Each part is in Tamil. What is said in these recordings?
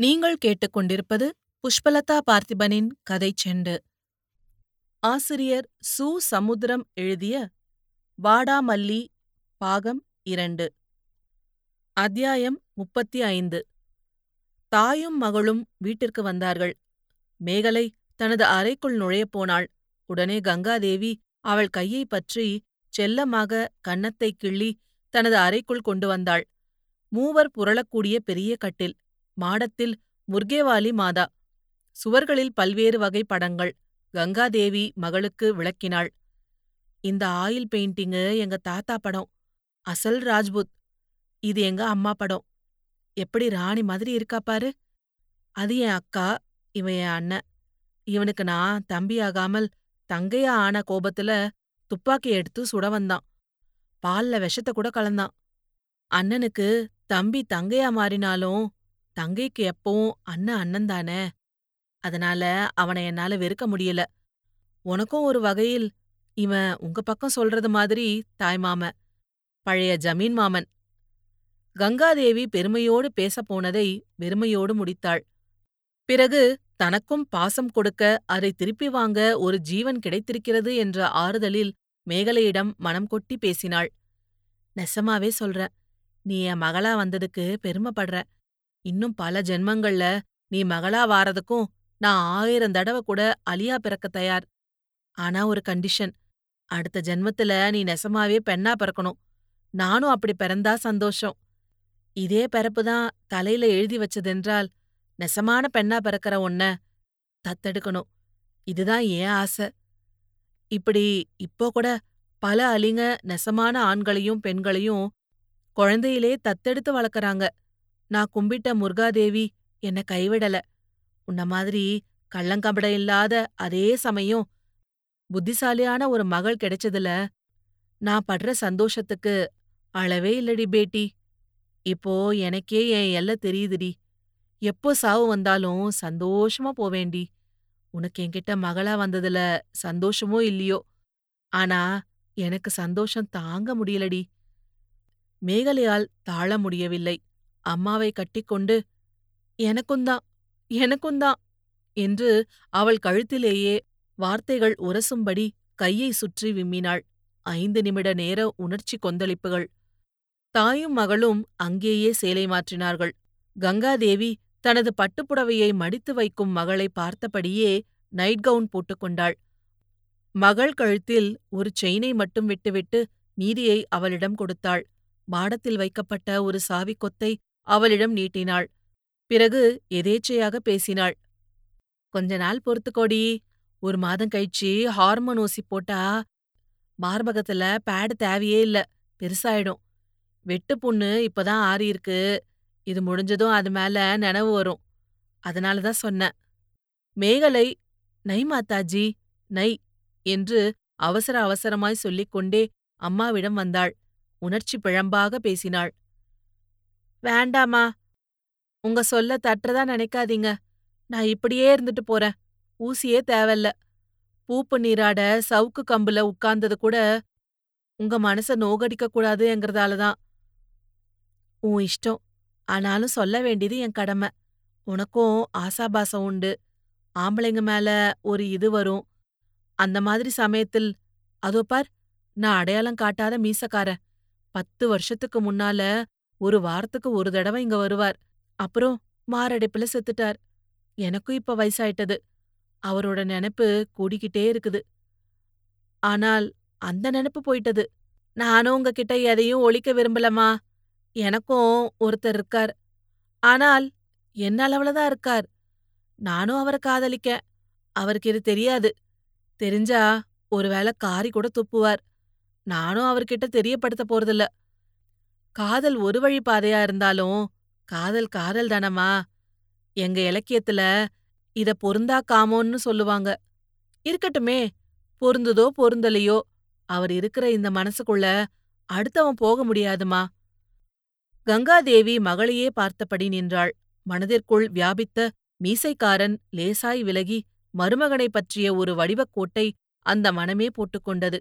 நீங்கள் கேட்டுக்கொண்டிருப்பது புஷ்பலதா பார்த்திபனின் கதைச் செண்டு. ஆசிரியர் சு. சமுத்திரம் எழுதிய வாடாமல்லி பாகம் இரண்டு. அத்தியாயம் முப்பத்தி ஐந்து தாயும் மகளும் வீட்டிற்கு வந்தார்கள். மேகலை தனது அறைக்குள் நுழையப் போனாள். உடனே கங்காதேவி அவள் கையைப் பற்றி செல்லமாக கன்னத்தைக் கிள்ளி தனது அறைக்குள் கொண்டு வந்தாள். மூவர் புரளக்கூடிய பெரிய கட்டில். மாடத்தில் முர்கேவாலி மாதா. சுவர்களில் பல்வேறு வகை படங்கள் கங்காதேவி மகளுக்கு விளக்கினாள். இந்த ஆயில் பெயிண்டிங்கு எங்க தாத்தா படம். அசல் ராஜ்புத். இது எங்க அம்மா படம். எப்படி ராணி மாதிரி இருக்கா பாரு. அது என் அக்கா இவன் என் அண்ணன். இவனுக்கு நான் தம்பியாகாமல் தங்கையா ஆன கோபத்துல துப்பாக்கி எடுத்து சுட வந்தான். பால்ல விஷத்த கூட கலந்தான். அண்ணனுக்கு தம்பி தங்கையா மாறினாலும் தங்கைக்கு எப்பவும் அண்ணன் அண்ணன் தானே. அதனால அவனை என்னால வெறுக்க முடியல. உனக்கும் ஒரு வகையில் இவன் உங்க பக்கம் சொல்றது மாதிரி தாய்மாம பழைய ஜமீன் மாமன். கங்காதேவி பெருமையோடு பேசப் போனதை வெறுமையோடு முடித்தாள். பிறகு தனக்கும் பாசம் கொடுக்க அதை திருப்பி வாங்க ஒரு ஜீவன் கிடைத்திருக்கிறது என்ற ஆறுதலில் மேகலையிடம் மனம் கொட்டி பேசினாள். நெசமாவே சொல்ற. நீ என் மகளா வந்ததுக்கு பெருமைப்படுற. இன்னும் பல ஜென்மங்கள்ல நீ மகளா வாரதுக்கும் நான் ஆயிரம் தடவை கூட அலியா பிறக்க தயார். ஆனா ஒரு கண்டிஷன். அடுத்த ஜென்மத்துல நீ நெசமாவே பெண்ணா பிறக்கணும். நானும் அப்படி பிறந்தா சந்தோஷம். இதே பிறப்பு தான் தலையில எழுதி வச்சதென்றால் நெசமான பெண்ணா பிறக்கிற ஒன்ன தத்தெடுக்கணும். இதுதான் ஏன் ஆசை. இப்படி இப்போ கூட பல அலிங்க நெசமான ஆண்களையும் பெண்களையும் குழந்தையிலே தத்தெடுத்து வளர்க்கறாங்க. நான் கும்பிட்ட முருகாதேவி என்ன கைவிடல. உன்ன மாதிரி கள்ளங்கபட இல்லாத அதே சமயம் புத்திசாலியான ஒரு மகள் கிடைச்சதுல நான் படுற சந்தோஷத்துக்கு அளவே இல்லடி பேட்டி. இப்போ எனக்கே என் எல்ல தெரியுதுடி. எப்போ சாவு வந்தாலும் சந்தோஷமா போவேண்டி. உனக்கு என்கிட்ட மகளா வந்ததுல சந்தோஷமோ இல்லையோ? ஆனா எனக்கு சந்தோஷம் தாங்க முடியலடி. மேகலையால் தாழ முடியவில்லை. அம்மாவை கட்டிக்கொண்டு எனக்குந்தான் எனக்குந்தான் என்று அவள் கழுத்திலேயே வார்த்தைகள் உரசும்படி கையை சுற்றி விம்மினாள். ஐந்து நிமிட நேர உணர்ச்சி கொந்தளிப்புகள். தாயும் மகளும் அங்கேயே சேலை மாற்றினார்கள். கங்காதேவி தனது பட்டுப்புடவையை மடித்து வைக்கும் மகளை பார்த்தபடியே நைட் கவுன் போட்டுக்கொண்டாள் மகள் கழுத்தில் ஒரு செயினை மட்டும் விட்டுவிட்டு மீதியை அவளிடம் கொடுத்தாள். மாடத்தில் வைக்கப்பட்ட ஒரு சாவிக் கொத்தை அவளிடம் நீட்டினாள். பிறகு எதேச்சையாக பேசினாள். கொஞ்ச நாள் பொறுத்துக்கோடி. ஒரு மாதம் கழிச்சு ஹார்மோன் ஊசி போட்டா மார்பகத்துல பேடு தேவையே இல்ல. பெருசாயிடும். வெட்டு புண்ணு இப்பதான் ஆறியிருக்கு இது முடிஞ்சதும் அது மேல நினைவு வரும். அதனால தான் சொன்னேன். மேகலை நை மாதாஜி நை என்று அவசர அவசரமாய் சொல்லிக் கொண்டே அம்மாவிடம் வந்தாள். உணர்ச்சி பிழம்பாக பேசினாள். வேண்டாமா உங்க சொல்ல தட்டுறதா நினைக்காதீங்க. நான் இப்படியே இருந்துட்டு போறேன். ஊசியே தேவையில்ல. பூப்பு நீராட சவுக்கு கம்புல உட்கார்ந்தது கூட உங்க மனச நோகடிக்க கூடாதுங்கிறதால தான். உன் இஷ்டம். ஆனாலும் சொல்ல வேண்டியது என் கடமை. உனக்கும் ஆசாபாசம் உண்டு. ஆம்பளைங்க மேல ஒரு இது வரும். அந்த மாதிரி சமயத்தில் அதோ பார் நான் அடையாளம் காட்டாத மீசக்காரன். பத்து வருஷத்துக்கு முன்னால ஒரு வாரத்துக்கு ஒரு தடவை இங்க வருவார். அப்புறம் மாரடைப்புல செத்துட்டார். எனக்கும் இப்ப வயசாயிட்டது. அவரோட நினைப்பு கூடிக்கிட்டே இருக்குது. ஆனால் அந்த நினைப்பு போயிட்டது. நானும் உங்ககிட்ட எதையும் ஒழிக்க விரும்பலமா எனக்கும் ஒருத்தர் இருக்கார். ஆனால் என்ன அளவுலதான் இருக்கார். நானும் அவரை காதலிக்க. அவருக்கு இது தெரியாது. தெரிஞ்சா ஒருவேளை காரி கூட துப்புவார். நானும் அவர்கிட்ட தெரியப்படுத்த போறதில்ல. காதல் ஒரு வழி பாதையா இருந்தாலும் காதல் காதல் தானமா எங்க இலக்கியத்துல இத பொருந்தா காமோன்னு சொல்லுவாங்க. இருக்கட்டுமே பொருந்துதோ பொருந்தலையோ அவர் இருக்கிற இந்த மனசுக்குள்ள அடுத்தவன் போக முடியாதுமா. கங்காதேவி மகளையே பார்த்தபடி நின்றாள். மனதிற்குள் வியாபித்த மீசைக்காரன் லேசாய் விலகி மருமகனைப் பற்றிய ஒரு வடிவக்கோட்டை அந்த மனமே போட்டுக்கொண்டது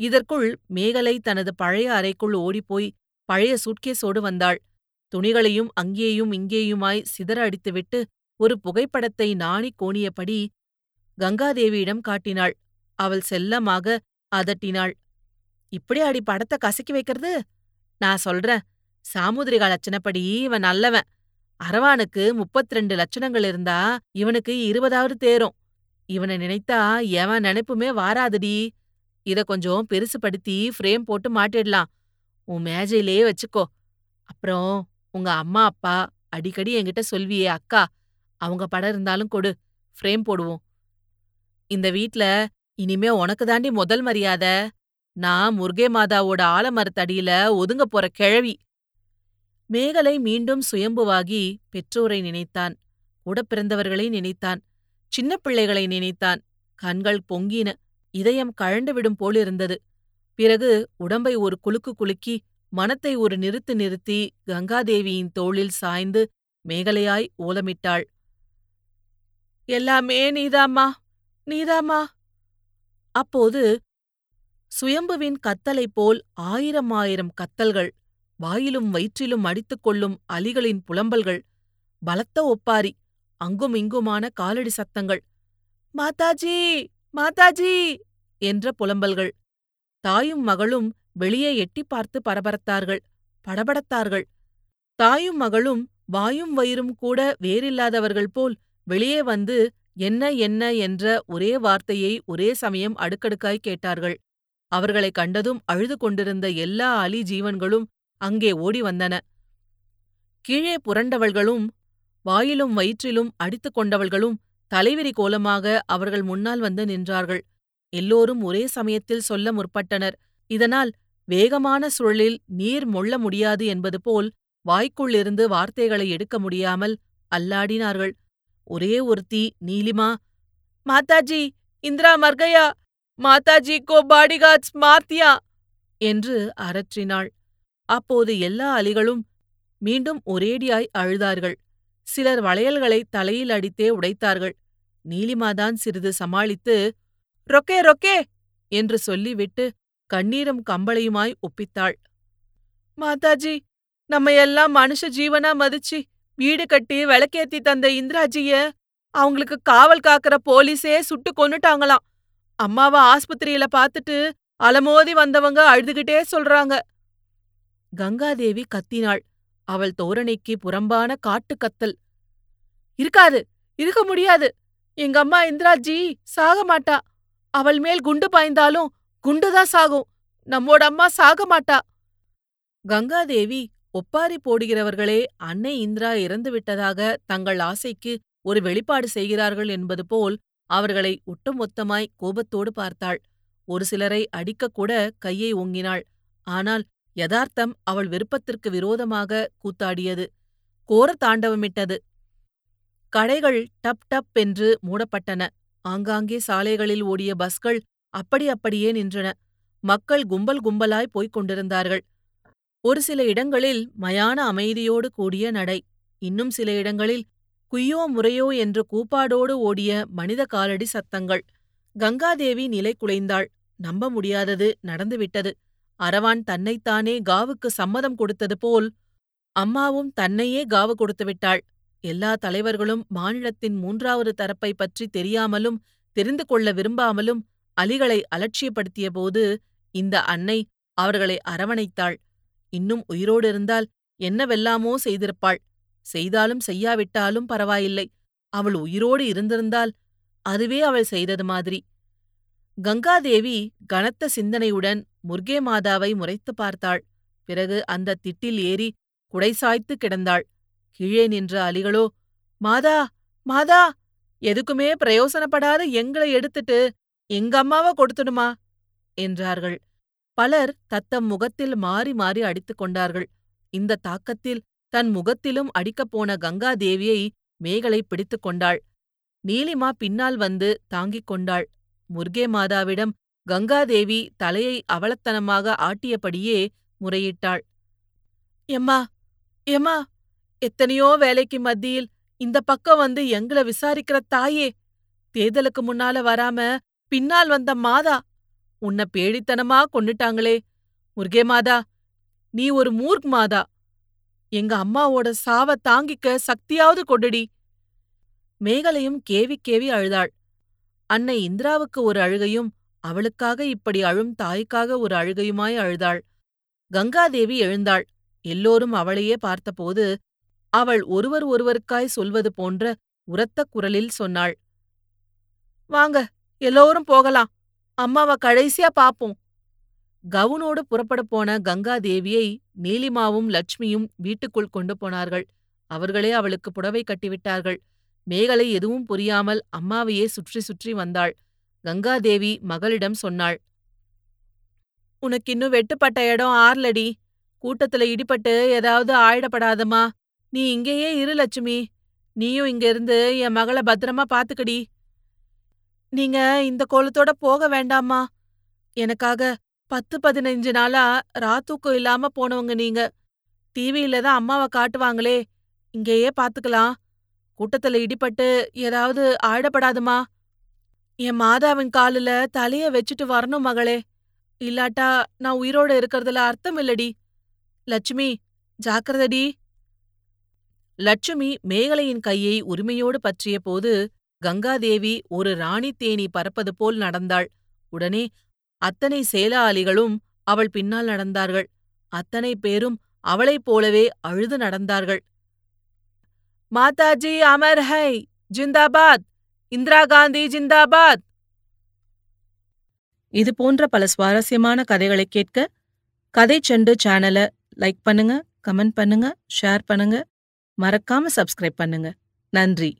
இதற்குள் மேகலை தனது பழைய அறைக்குள் ஓடிப்போய் பழைய சூட்கேஸோடு வந்தாள். துணிகளையும் அங்கேயும் இங்கேயுமாய் சிதற அடித்துவிட்டு ஒரு புகைப்படத்தை நாணிக் கோணியபடி கங்காதேவியிடம் காட்டினாள். அவள் செல்லமாக அதட்டினாள். இப்படி அடி படத்தை கசக்கி வைக்கிறது? நான் சொல்றேன் சாமுதிரிகா லட்சணப்படி இவன் நல்லவன். அரவானுக்கு முப்பத்தி ரெண்டு லட்சணங்கள் இருந்தா இவனுக்கு இருபதாவது தேரும். இவனை நினைத்தா எவன் நினைப்புமே வாராதுடி. இத கொஞ்சம் பெருசுபடுத்தி ஃப்ரேம் போட்டு மாட்டிடலாம். உன் மேஜையிலே வச்சுக்கோ. அப்புறம் உங்க அம்மா அப்பா அடிக்கடி என்கிட்ட சொல்வியே அக்கா அவங்க படம் இருந்தாலும் கொடு ஃப்ரேம் போடுவோம். இந்த வீட்ல இனிமே உனக்கு தாண்டி முதல் மரியாதை நான் முருகே மாதாவோட ஆலமரத்தடியில ஒதுங்க போற கிழவி. மேகலை மீண்டும் சுயம்புவாகி பெற்றோரை நினைத்தான் கூட பிறந்தவர்களை நினைத்தான் சின்ன பிள்ளைகளை நினைத்தான் கண்கள் பொங்கின இதயம் கழண்டு விடும் போலிருந்தது. பிறகு உடம்பை ஒரு குலுக்கு குலுக்கி மனத்தை ஒரு நிறுத்து நிறுத்தி கங்காதேவியின் தோளில் சாய்ந்து மேகலையாய் ஓலமிட்டாள். எல்லாமே நீதாம்மா நீதாம்மா அப்போது சுயம்புவின் கத்தலைப் போல் ஆயிரம் ஆயிரம் கத்தல்கள் வாயிலும் வயிற்றிலும் அடித்துக் கொள்ளும் அலிகளின் புலம்பல்கள் பலத்த ஒப்பாரி அங்கும் இங்குமான காலடி சத்தங்கள் மாதாஜி மாதாஜி என்ற புலம்பல்கள். தாயும் மகளும் வெளியே எட்டிப் பார்த்து பரபரத்தார்கள் படபடத்தார்கள். தாயும் மகளும் வாயும் வயிறும் கூட வேறில்லாதவர்கள் போல் வெளியே வந்து என்ன என்ன? என்ற ஒரே வார்த்தையை ஒரே சமயம் அடுக்கடுக்காய் கேட்டார்கள். அவர்களைக் கண்டதும் அழுது கொண்டிருந்த எல்லா அலி ஜீவன்களும் அங்கே ஓடி வந்தன. கீழே புரண்டவள்களும் வாயிலும் வயிற்றிலும் அடித்துக் கொண்டவள்களும் தலைவிரி கோலமாக அவர்கள் முன்னால் வந்து நின்றார்கள். எல்லோரும் ஒரே சமயத்தில் சொல்ல முற்பட்டனர். இதனால் வேகமான சுழலில் நீர் மொள்ள முடியாது என்பது போல் வாய்க்குள்ளிருந்து வார்த்தைகளை எடுக்க முடியாமல் அல்லாடினார்கள். ஒரே ஒருத்தி நீலிமா. மாதாஜி இந்திரா மர்கயா. மாதாஜி கோ பாடிகார்ட்ஸ் மார்த்தியா. என்று அரற்றினாள். அப்போது எல்லா அலிகளும் மீண்டும் ஒரேடியாய் அழுதார்கள். சிலர் வளையல்களை தலையில் அடித்தே உடைத்தார்கள். நீலிமாதான் சிறிது சமாளித்து ரொக்கே ரொக்கே! என்று சொல்லிவிட்டு கண்ணீரும் கம்பளையுமாய் ஒப்பித்தாள். மாதாஜி நம்ம எல்லாம் மனுஷ ஜீவனா மதிச்சு வீடு கட்டி விளக்கேத்தி தந்த இந்திராஜிய அவங்களுக்கு காவல் காக்கிற போலீஸே சுட்டு கொன்னுட்டாங்களாம். அம்மாவ ஆஸ்பத்திரியில பாத்துட்டு அலமோதி வந்தவங்க அழுதுகிட்டே சொல்றாங்க. கங்காதேவி கத்தினாள். அவள் தோரணைக்கு புறம்பான காட்டு கத்தல். இருக்காது இருக்க முடியாது. எங்க அம்மா இந்திராஜி சாக மாட்டா. அவள் மேல் குண்டு பாய்ந்தாலும் குண்டுதான் சாகும். நம்மோட அம்மா சாக மாட்டா. கங்காதேவி ஒப்பாரி போடுகிறவர்களே அன்னை இந்திரா இறந்து விட்டதாக தங்கள் ஆசைக்கு ஒரு வெளிப்பாடு செய்கிறார்கள் என்பது போல் அவர்களை ஒட்டுமொத்தமாய் கோபத்தோடு பார்த்தாள். ஒரு சிலரை அடிக்கக்கூட கையை ஓங்கினாள். ஆனால் யதார்த்தம் அவள் விருப்பத்திற்கு விரோதமாக கூத்தாடியது. கோர தாண்டவமிட்டது கடைகள் டப் டப் என்று மூடப்பட்டன. ஆங்காங்கே சாலைகளில் ஓடிய பஸ்கள் அப்படி அப்படியே நின்றன. மக்கள் கும்பல் கும்பலாய் போய்க் கொண்டிருந்தார்கள். ஒரு சில இடங்களில் மயான அமைதியோடு கூடிய நடை இன்னும் சில இடங்களில் குய்யோ முறையோ என்று கூப்பாடோடு ஓடிய மனித காலடி சத்தங்கள். கங்காதேவி நிலை குலைந்தாள். நம்ப முடியாதது நடந்துவிட்டது. அரவான் தன்னைத்தானே காவுக்கு சம்மதம் கொடுத்தது போல் அம்மாவும் தன்னையே காவு கொடுத்து விட்டாள். எல்லா தலைவர்களும் மாநிலத்தின் மூன்றாவது தரப்பை பற்றி தெரியாமலும் தெரிந்து கொள்ள விரும்பாமலும் அலிகளை அலட்சியப்படுத்தியபோது இந்த அன்னை அவர்களை அரவணைத்தாள். இன்னும் உயிரோடு இருந்தால் என்னவெல்லாமோ செய்திருப்பாள். செய்தாலும் செய்யாவிட்டாலும் பரவாயில்லை. அவள் உயிரோடு இருந்திருந்தால் அதுவே அவள் செய்தது மாதிரி. கங்காதேவி கனத்த சிந்தனையுடன் முர்கே மாதாவை முறைத்து பார்த்தாள். பிறகு அந்த திட்டில் ஏறி குடைசாய்த்து கிடந்தாள். கீழே நின்ற அலிகளோ மாதா மாதா எதுக்குமே பிரயோசனப்படாத எங்களை எடுத்துட்டு எங்க அம்மாவ கொடுத்துடுமா? என்றார்கள். பலர் தத்தம் முகத்தில் மாறி மாறி அடித்துக் கொண்டார்கள். இந்த தாக்கத்தில் தன் முகத்திலும் அடிக்கப் போன கங்காதேவியை மேகலை பிடித்துக் கொண்டாள். நீலிமா பின்னால் வந்து தாங்கிக் கொண்டாள். முருகே மாதாவிடம் கங்காதேவி தலையை அவலத்தனமாக ஆட்டியபடியே முறையிட்டாள். எம்மா எம்மா எத்தனையோ வேலைக்கு மத்தியில் இந்த பக்கம் வந்து எங்கள விசாரிக்கிற தாயே தேர்தலுக்கு முன்னால வராம பின்னால் வந்த மாதா உன்னை பேடித்தனமா கொன்னுட்டாங்களே. முருகே மாதா நீ ஒரு மூர்க் மாதா. எங்க அம்மாவோட சாவ தாங்கிக்க சக்தியாவது கொடுடி மேகலையும் கேவி கேவி அழுதாள். அன்னை இந்திராவுக்கு ஒரு அழுகையும் அவளுக்காக இப்படி அழும் தாய்க்காக ஒரு அழுகையுமாய் அழுதாள். கங்காதேவி எழுந்தாள். எல்லோரும் அவளையே பார்த்தபோது அவள் ஒருவர் ஒருவருக்காய் சொல்வது போன்ற உரத்த குரலில் சொன்னாள். வாங்க எல்லோரும் போகலாம். அம்மாவ கடைசியா பாப்போம். கவுனோடு புறப்படப் போன கங்காதேவியை நீலிமாவும் லட்சுமியும் வீட்டுக்குள் கொண்டு போனார்கள். அவர்களே அவளுக்கு புடவை கட்டிவிட்டார்கள். மேகலை எதுவும் புரியாமல் அம்மாவையே சுற்றி சுற்றி வந்தாள். கங்காதேவி மகளிடம் சொன்னாள். உனக்கு இன்னும் வெட்டுப்பட்ட இடம் ஆர்லடி கூட்டத்துல இடிபட்டு ஏதாவது ஆயிடப்படாதம்மா. நீ இங்கேயே இரு லட்சுமி. நீயும் இங்க இருந்து என் மகளை பத்திரமா பாத்துக்கடி. நீங்க இந்த கோலத்தோட போக வேண்டாமா எனக்காக பத்து பதினஞ்சு நாளா ராத்தூக்கம் இல்லாம போனவங்க நீங்க. டிவியில தான் அம்மாவை காட்டுவாங்களே. இங்கேயே பாத்துக்கலாம். கூட்டத்துல இடிபட்டு ஏதாவது ஆயிடப்படாதுமா. என் மாதாவின் காலுல தலைய வச்சுட்டு வரணும் மகளே. இல்லாட்டா நான் உயிரோட இருக்கறதுல அர்த்தம் இல்லடி. லட்சுமி ஜாக்கிரதடி. லட்சுமி மேகலையின் கையை உரிமையோடு பற்றிய போது கங்காதேவி ஒரு ராணி தேனி பறப்பது போல் நடந்தாள். உடனே அத்தனை சேலாளிகளும் அவள் பின்னால் நடந்தார்கள். அத்தனை பேரும் அவளைப் போலவே அழுது நடந்தார்கள். மாதாஜி அமர் ஹை! ஜிந்தாபாத்! இந்திரா காந்தி ஜிந்தாபாத்! இது போன்ற பல சுவாரஸ்யமான கதைகளை கேட்க கதை செண்டு சேனலை லைக் பண்ணுங்க கமெண்ட் பண்ணுங்க ஷேர் பண்ணுங்க. மறக்காம சப்ஸ்கிரைப் பண்ணுங்க. நன்றி.